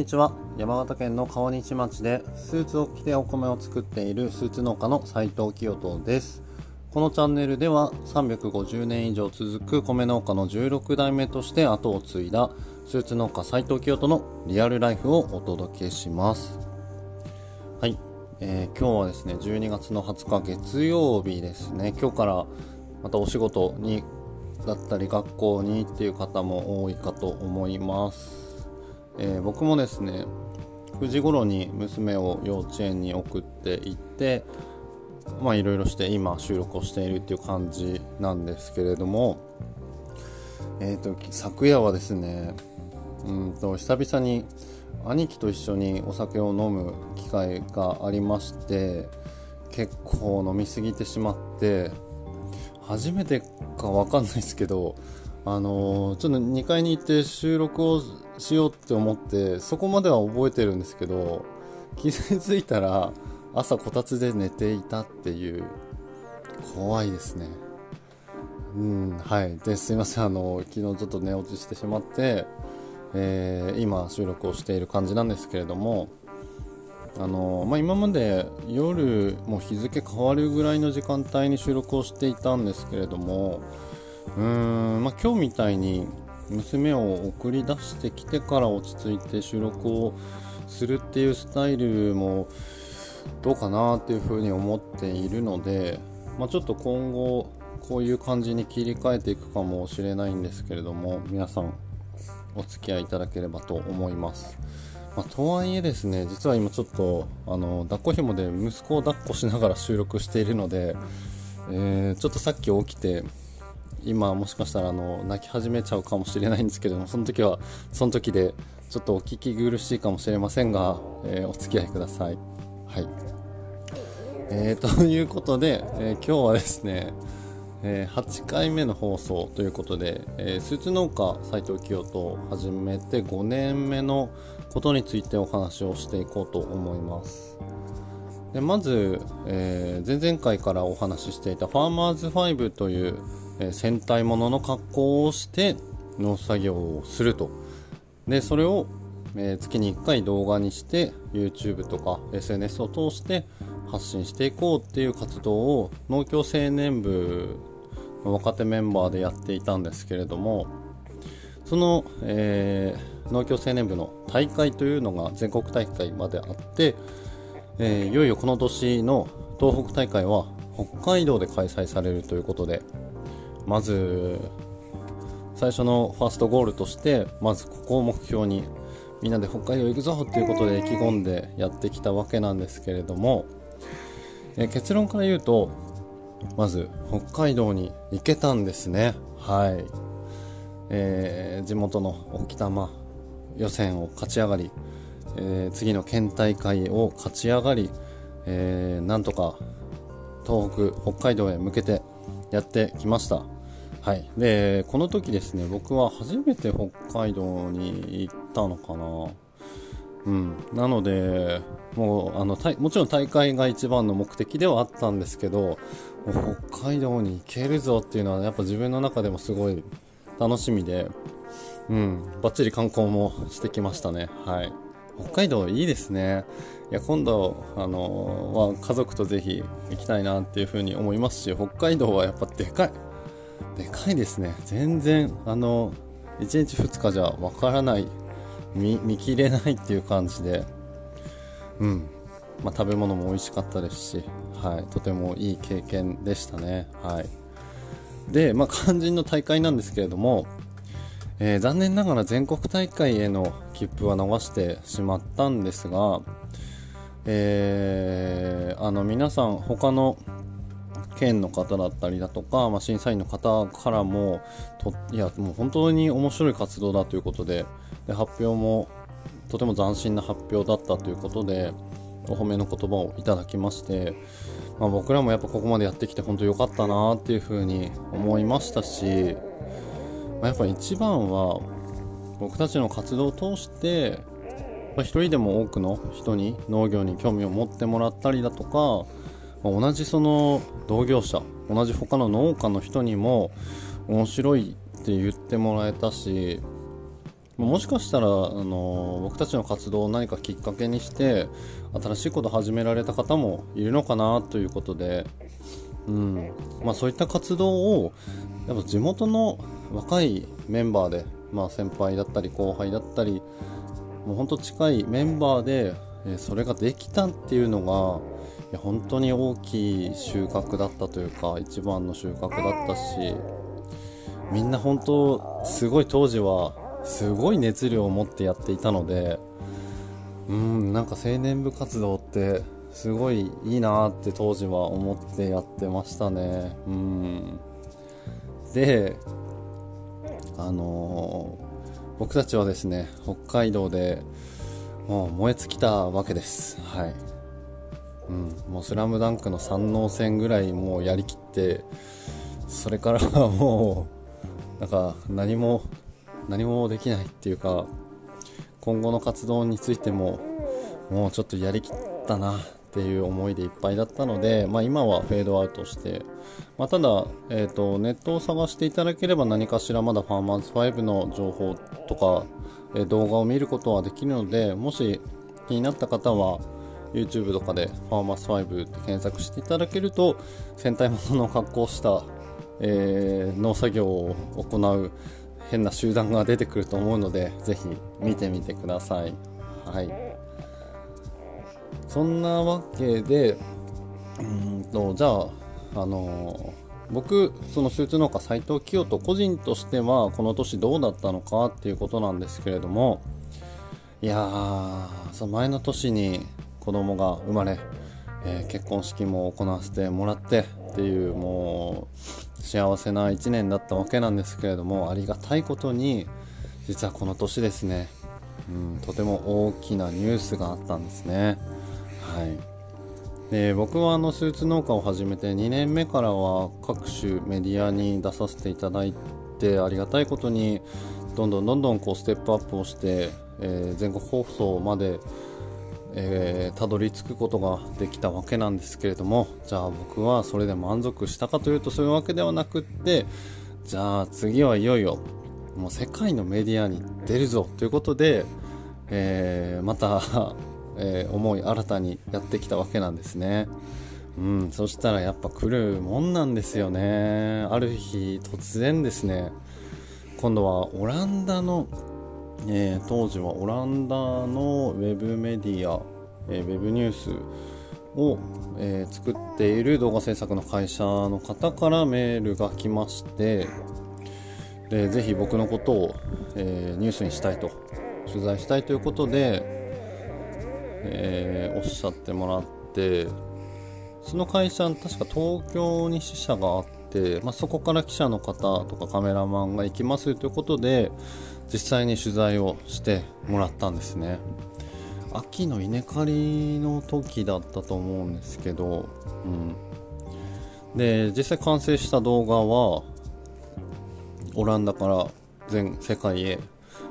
にちは。山形県の川西町でスーツを着てお米を作っているスーツ農家の斉藤清人です。このチャンネルでは350年以上続く米農家の16代目として後を継いだスーツ農家斉藤清人のリアルライフをお届けします。はい、えー、今日はですね12月の20日月曜日ですね。今日からまたお仕事にだったり学校にっていう方も多いかと思います。えー、僕もですね9時頃に娘を幼稚園に送っていってまあいろいろして今収録をしているっていう感じなんですけれどもえっ、ー、と昨夜はですねうんと久々に兄貴と一緒にお酒を飲む機会がありまして結構飲みすぎてしまって初めてか分かんないですけどあのー、ちょっと2階に行って収録をしようって思ってそこまでは覚えてるんですけど気づいたら朝こたつで寝ていたっていう怖いですね。うんはい。ですいません。あの昨日ちょっと寝落ちしてしまって、えー、今収録をしている感じなんですけれどもあのまあ、今まで夜もう日付変わるぐらいの時間帯に収録をしていたんですけれどもうーん、まあ、今日みたいに娘を送り出してきてから落ち着いて収録をするっていうスタイルもどうかなっていうふうに思っているので、まあ、ちょっと今後こういう感じに切り替えていくかもしれないんですけれども皆さんお付き合いいただければと思います。まあ、とはいえですね実は今ちょっとあの抱っこ紐で息子を抱っこしながら収録しているので、えー、ちょっとさっき起きて今もしかしたらあの泣き始めちゃうかもしれないんですけどもその時はその時でちょっとお聞き苦しいかもしれませんが、えー、お付き合いください。はい。えー、ということで、えー、今日はですね、えー、8回目の放送ということで、えー、スーツ農家斉藤清人を始めて5年目のことについてお話をしていこうと思います。でまず、えー、前々回からお話ししていたファーマーズ5というえ戦隊ものの格好をして農作業をすると。でそれを、え月に1回動画にして YouTube とか SNS を通して発信していこうっていう活動を農協青年部の若手メンバーでやっていたんですけれどもその、えー、農協青年部の大会というのが全国大会まであって、えー、いよいよこの年の東北大会は北海道で開催されるということでまず最初のファーストゴールとしてまずここを目標にみんなで北海道行くぞということで意気込んでやってきたわけなんですけれども、え結論から言うとまず北海道に行けたんですね。はい、えー、地元の沖玉予選を勝ち上がり、えー、次の県大会を勝ち上がり、えー、なんとか東北北海道へ向けてやってきました。はい。で、この時ですね、僕は初めて北海道に行ったのかな。うん。なので、もう、あの、もちろん大会が一番の目的ではあったんですけど、北海道に行けるぞっていうのは、やっぱ自分の中でもすごい楽しみで、うん、バッチリ観光もしてきましたね。はい。北海道いいですね。いや、今度、あの、は家族とぜひ行きたいなっていうふうに思いますし、北海道はやっぱでかい。でかいですね。全然あの1日2日じゃわからない。見見切れないっていう感じで。うん。まあ、食べ物も美味しかったですし、はい、とてもいい経験でしたね。はい、で、まあ、肝心の大会なんですけれども、えー、残念ながら全国大会への切符は逃してしまったんですが、えー、あの皆さん他の県の方だったりだとか、まあ、審査員の方からもといやもう本当に面白い活動だということでで発表もとても斬新な発表だったということでお褒めの言葉をいただきまして、まあ、僕らもやっぱここまでやってきて本当良かったなっていうふうに思いましたし、まあ、やっぱ一番は僕たちの活動を通して一人でも多くの人に農業に興味を持ってもらったりだとか同じその同業者同じ他の農家の人にも面白いって言ってもらえたしもしかしたら、あの僕たちの活動を何かきっかけにして新しいこと始められた方もいるのかなということで、うん。まあ、そういった活動をやっぱ地元の若いメンバーで、まあ、先輩だったり後輩だったりもうほんと近いメンバーで、それができたっていうのがいや本当に大きい収穫だったというか一番の収穫だったしみんな本当すごい当時はすごい熱量を持ってやっていたのでうんなんか青年部活動ってすごいいいなって当時は思ってやってましたね。うん。であのー、僕たちはですね北海道でもう燃え尽きたわけです。はい。うん、もう「スラムダンクの三能戦ぐらいもうやりきってそれからはもうなんか何も何もできないっていうか今後の活動についてももうちょっとやりきったなっていう思いでいっぱいだったので、まあ、今はフェードアウトして、まあ、ただ、えーと、ネットを探していただければ何かしらまだファーマーズ5の情報とか、え、動画を見ることはできるのでもし気になった方は YouTube とかでファーマーズ5って検索していただけると戦隊ものの格好をした、えー、農作業を行う変な集団が出てくると思うのでぜひ見てみてください。はい。そんなわけでうんとじゃああのー、僕そのスーツ農家斉藤清人個人としてはこの年どうだったのかっていうことなんですけれどもいやーその前の年に子供が生まれ、えー、結婚式も行わせてもらってっていうもう幸せな1年だったわけなんですけれどもありがたいことに実はこの年ですね、うん、とても大きなニュースがあったんですね。はい。で僕はあのスーツ農家を始めて2年目からは各種メディアに出させていただいてありがたいことにどんどんどんどんこうステップアップをして、えー、全国放送までえー、たどり着くことができたわけなんですけれどもじゃあ僕はそれで満足したかというとそういうわけではなくってじゃあ次はいよいよもう世界のメディアに出るぞということで、えー、またえー、思い新たにやってきたわけなんですね。うん、そしたらやっぱ来るもんなんですよね。ある日突然ですね、今度はオランダのえー、当時はオランダのウェブメディア、えー、ウェブニュースを、えー、作っている動画制作の会社の方からメールが来ましてでぜひ僕のことを、えニュースにしたいと取材したいということで、えおっしゃってもらってその会社確か東京に支社があって、まあ、そこから記者の方とかカメラマンが行きますということで実際に取材をしてもらったんですね。秋の稲刈りの時だったと思うんですけど、うん、で実際完成した動画はオランダから全世界へ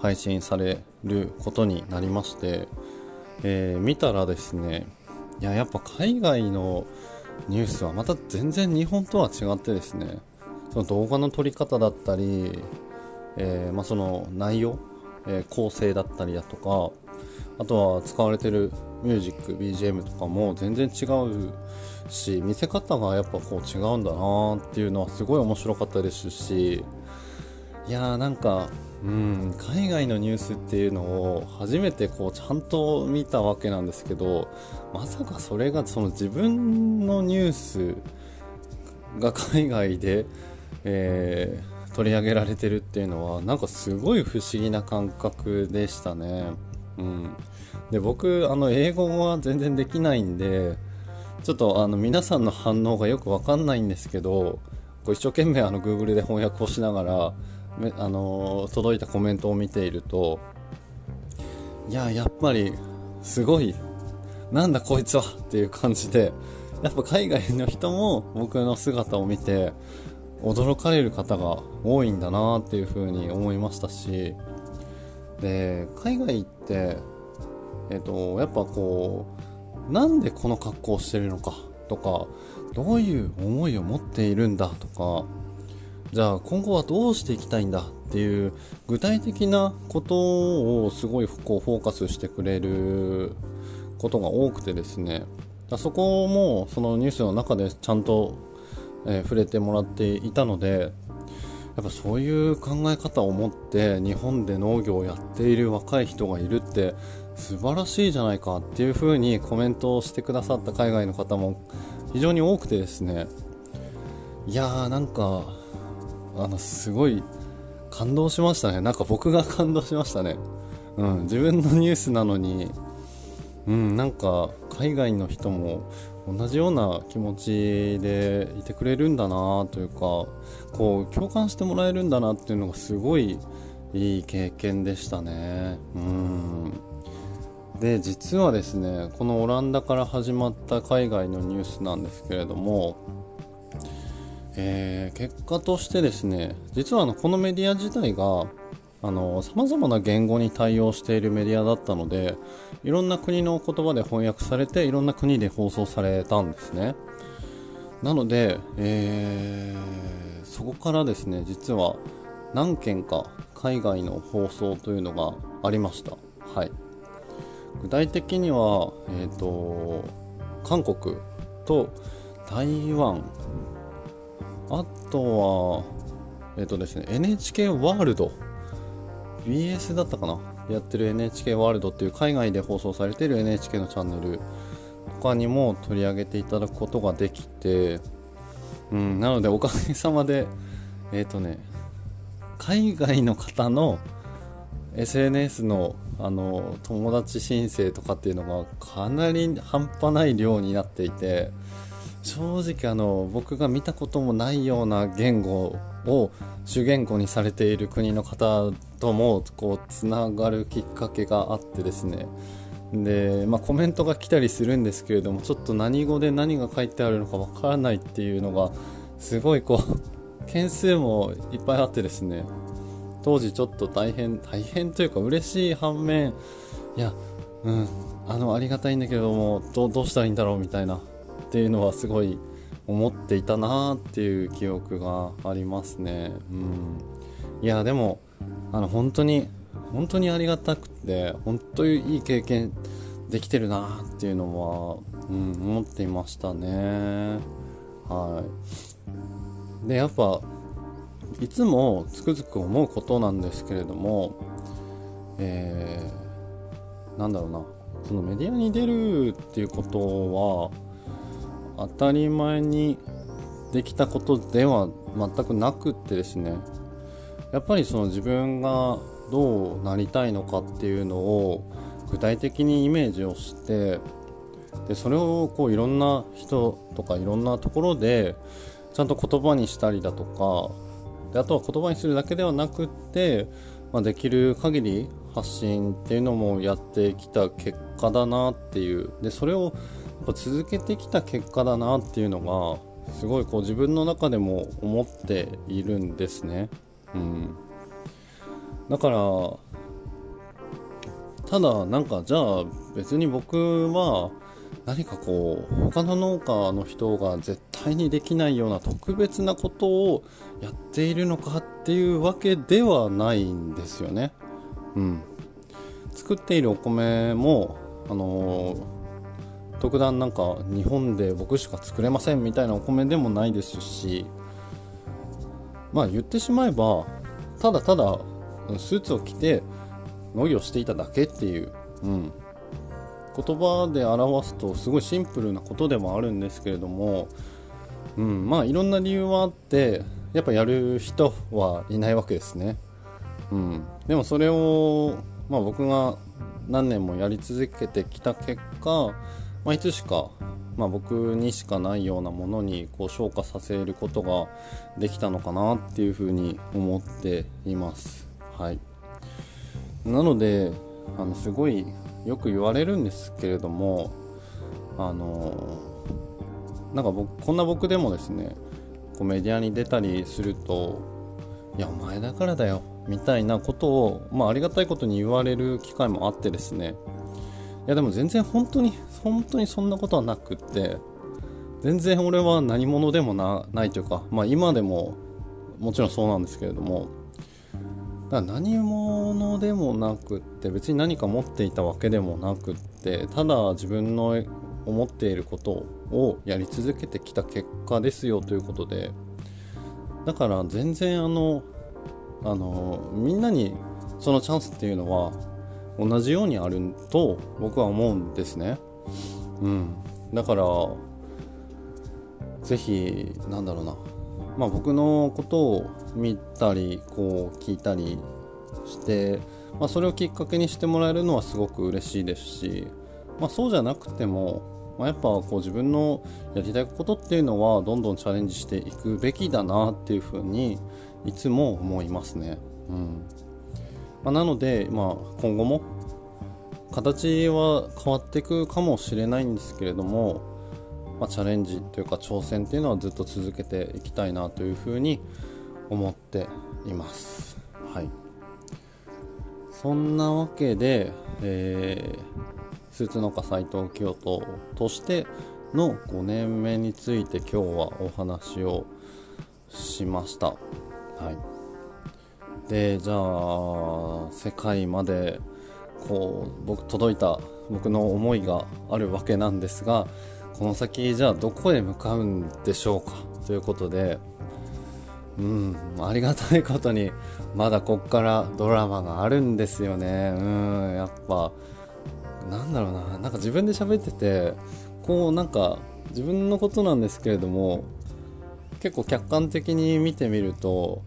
配信されることになりまして、えー、見たらですねいややっぱ海外のニュースはまた全然日本とは違ってですねその動画の撮り方だったりえー、まあ、その内容、えー、構成だったりだとかあとは使われてるミュージック BGM とかも全然違うし見せ方がやっぱこう違うんだなっていうのはすごい面白かったですしいやーなんかうん海外のニュースっていうのを初めてこうちゃんと見たわけなんですけどまさかそれがその自分のニュースが海外で、えー取り上げられてるっていうのはなんかすごい不思議な感覚でしたね。うん、で僕あの英語は全然できないんでちょっとあの皆さんの反応がよくわかんないんですけどこう一生懸命あの Google で翻訳をしながらあの届いたコメントを見ているといややっぱりすごいなんだこいつはっていう感じでやっぱ海外の人も僕の姿を見て驚かれる方が多いんだなっていうふうに思いましたしで海外行ってえっ、とやっぱこうなんでこの格好をしてるのかとかどういう思いを持っているんだとかじゃあ今後はどうしていきたいんだっっていう具体的なことをすごいこうフォーカスしてくれることが多くてですね。そこもそのニュースの中でちゃんと、えー、触れてもらっていたのでやっぱそういう考え方を持って日本で農業をやっている若い人がいるって素晴らしいじゃないかっていう風にコメントをしてくださった海外の方も非常に多くてですね。いやーなんかあのすごい感動しましたね。なんか僕が感動しましたね。うん自分のニュースなのにうんなんか海外の人も同じような気持ちでいてくれるんだなというかこう共感してもらえるんだなっていうのがすごいいい経験でしたね。うん。で実はですねこのオランダから始まった海外のニュースなんですけれどもえー、結果としてですね実はあのこのメディア自体がさまざまな言語に対応しているメディアだったのでいろんな国の言葉で翻訳されていろんな国で放送されたんですね。なので、えー、そこからですね実は何件か海外の放送というのがありました。はい。具体的には、えーと、韓国と台湾。あとはえっ、ー、とですね NHK ワールド。BS だったかな？やってる NHK ワールドっていう海外で放送されてる NHK のチャンネルとかにも取り上げていただくことができて、うん、なのでおかげさまでえっ、ー、とね海外の方の SNS のあの友達申請とかっていうのがかなり半端ない量になっていて正直あの僕が見たこともないような言語を主言語にされている国の方ともこうつながるきっかけがあってですね。で、まあ、コメントが来たりするんですけれどもちょっと何語で何が書いてあるのかわからないっていうのがすごいこう件数もいっぱいあってですね。当時ちょっと大変大変というか嬉しい反面いやうんあのありがたいんだけどもどうしたらいいんだろうみたいなっていうのはすごい思っていたなっていう記憶がありますね。うん、いやでもあの本当に本当にありがたくて本当にいい経験できてるなっていうのは、うん、思っていましたね。はい。でやっぱいつもつくづく思うことなんですけれども、えー、なんだろうなそのメディアに出るっていうことは当たり前にできたことでは全くなくってですね。やっぱりその自分がどうなりたいのかっていうのを具体的にイメージをしてでそれをこういろんな人とかいろんなところでちゃんと言葉にしたりだとかであとは言葉にするだけではなくって、まあ、できる限り発信っていうのもやってきた結果だなっていう。でそれをぱ続けてきた結果だなっていうのがすごいこう自分の中でも思っているんですね。うん、だからただなんかじゃあ別に僕は何かこう他の農家の人が絶対にできないような特別なことをやっているのかっていうわけではないんですよね。うん、作っているお米もあの特段なんか日本で僕しか作れませんみたいなお米でもないですしまあ言ってしまえばただただスーツを着て農業していただけっていう、うん、言葉で表すとすごいシンプルなことでもあるんですけれども、うん、まあいろんな理由はあってやっぱやる人はいないわけですね。うん、でもそれを、まあ、僕が何年もやり続けてきた結果まあ、いつしか、まあ、僕にしかないようなものにこう昇華させることができたのかなっていうふうに思っています。はい、なのであのすごいよく言われるんですけれどもあのなんか僕こんな僕でもですねこうメディアに出たりすると「いやお前だからだよ」みたいなことを、まあ、ありがたいことに言われる機会もあってですねやでも全然本当に本当にそんなことはなくって全然俺は何者でもなないというかまあ今でももちろんそうなんですけれどもだから何者でもなくって別に何か持っていたわけでもなくってただ自分の思っていることをやり続けてきた結果ですよということでだから全然あのあのみんなにそのチャンスっていうのは同じようにあると僕は思うんですね。うん、だからぜひなんだろうなまあ僕のことを見たりこう聞いたりして、まあ、それをきっかけにしてもらえるのはすごく嬉しいですし、まあ、そうじゃなくても、ま、やっぱこう自分のやりたいことっていうのはどんどんチャレンジしていくべきだなっていうふうにいつも思いますね。うんまあ、なので、まあ、今後も形は変わっていくかもしれないんですけれども、まあ、チャレンジというか挑戦っていうのはずっと続けていきたいなというふうに思っています。はい、そんなわけで、えー、スーツ農家斉藤清人としての5年目について今日はお話をしました。はい、でじゃあ世界までこう僕届いた僕の思いがあるわけなんですがこの先じゃあどこへ向かうんでしょうか？ということでうんありがたいことにまだこっからドラマがあるんですよね。うんやっぱなんだろうななんか自分で喋っててこうなんか自分のことなんですけれども結構客観的に見てみると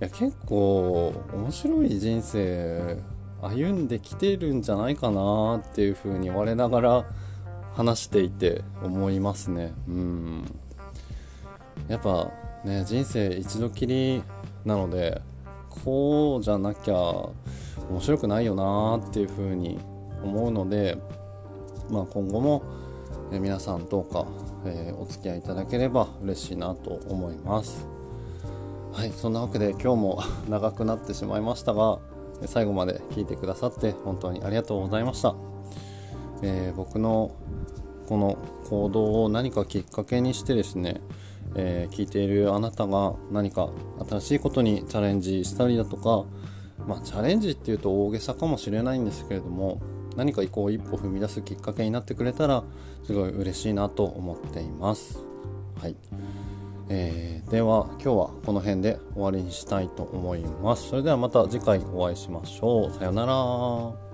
いや結構面白い人生歩んできてるんじゃないかなっていうふうに我ながら話していて思いますね。うん。やっぱね人生一度きりなのでこうじゃなきゃ面白くないよなっていうふうに思うので、まあ、今後も、皆さんどうか、えー、お付き合いいただければ嬉しいなと思います。はいそんなわけで今日も 長くなってしまいましたが最後まで聞いてくださって本当にありがとうございました、えー、僕のこの行動を何かきっかけにしてですね、えー、聞いているあなたが何か新しいことにチャレンジしたりだとか、まあ、チャレンジっていうと大げさかもしれないんですけれども何かこう一歩踏み出すきっかけになってくれたらすごい嬉しいなと思っています。はいえー、では今日はこの辺で終わりにしたいと思います。それではまた次回お会いしましょう。さようなら。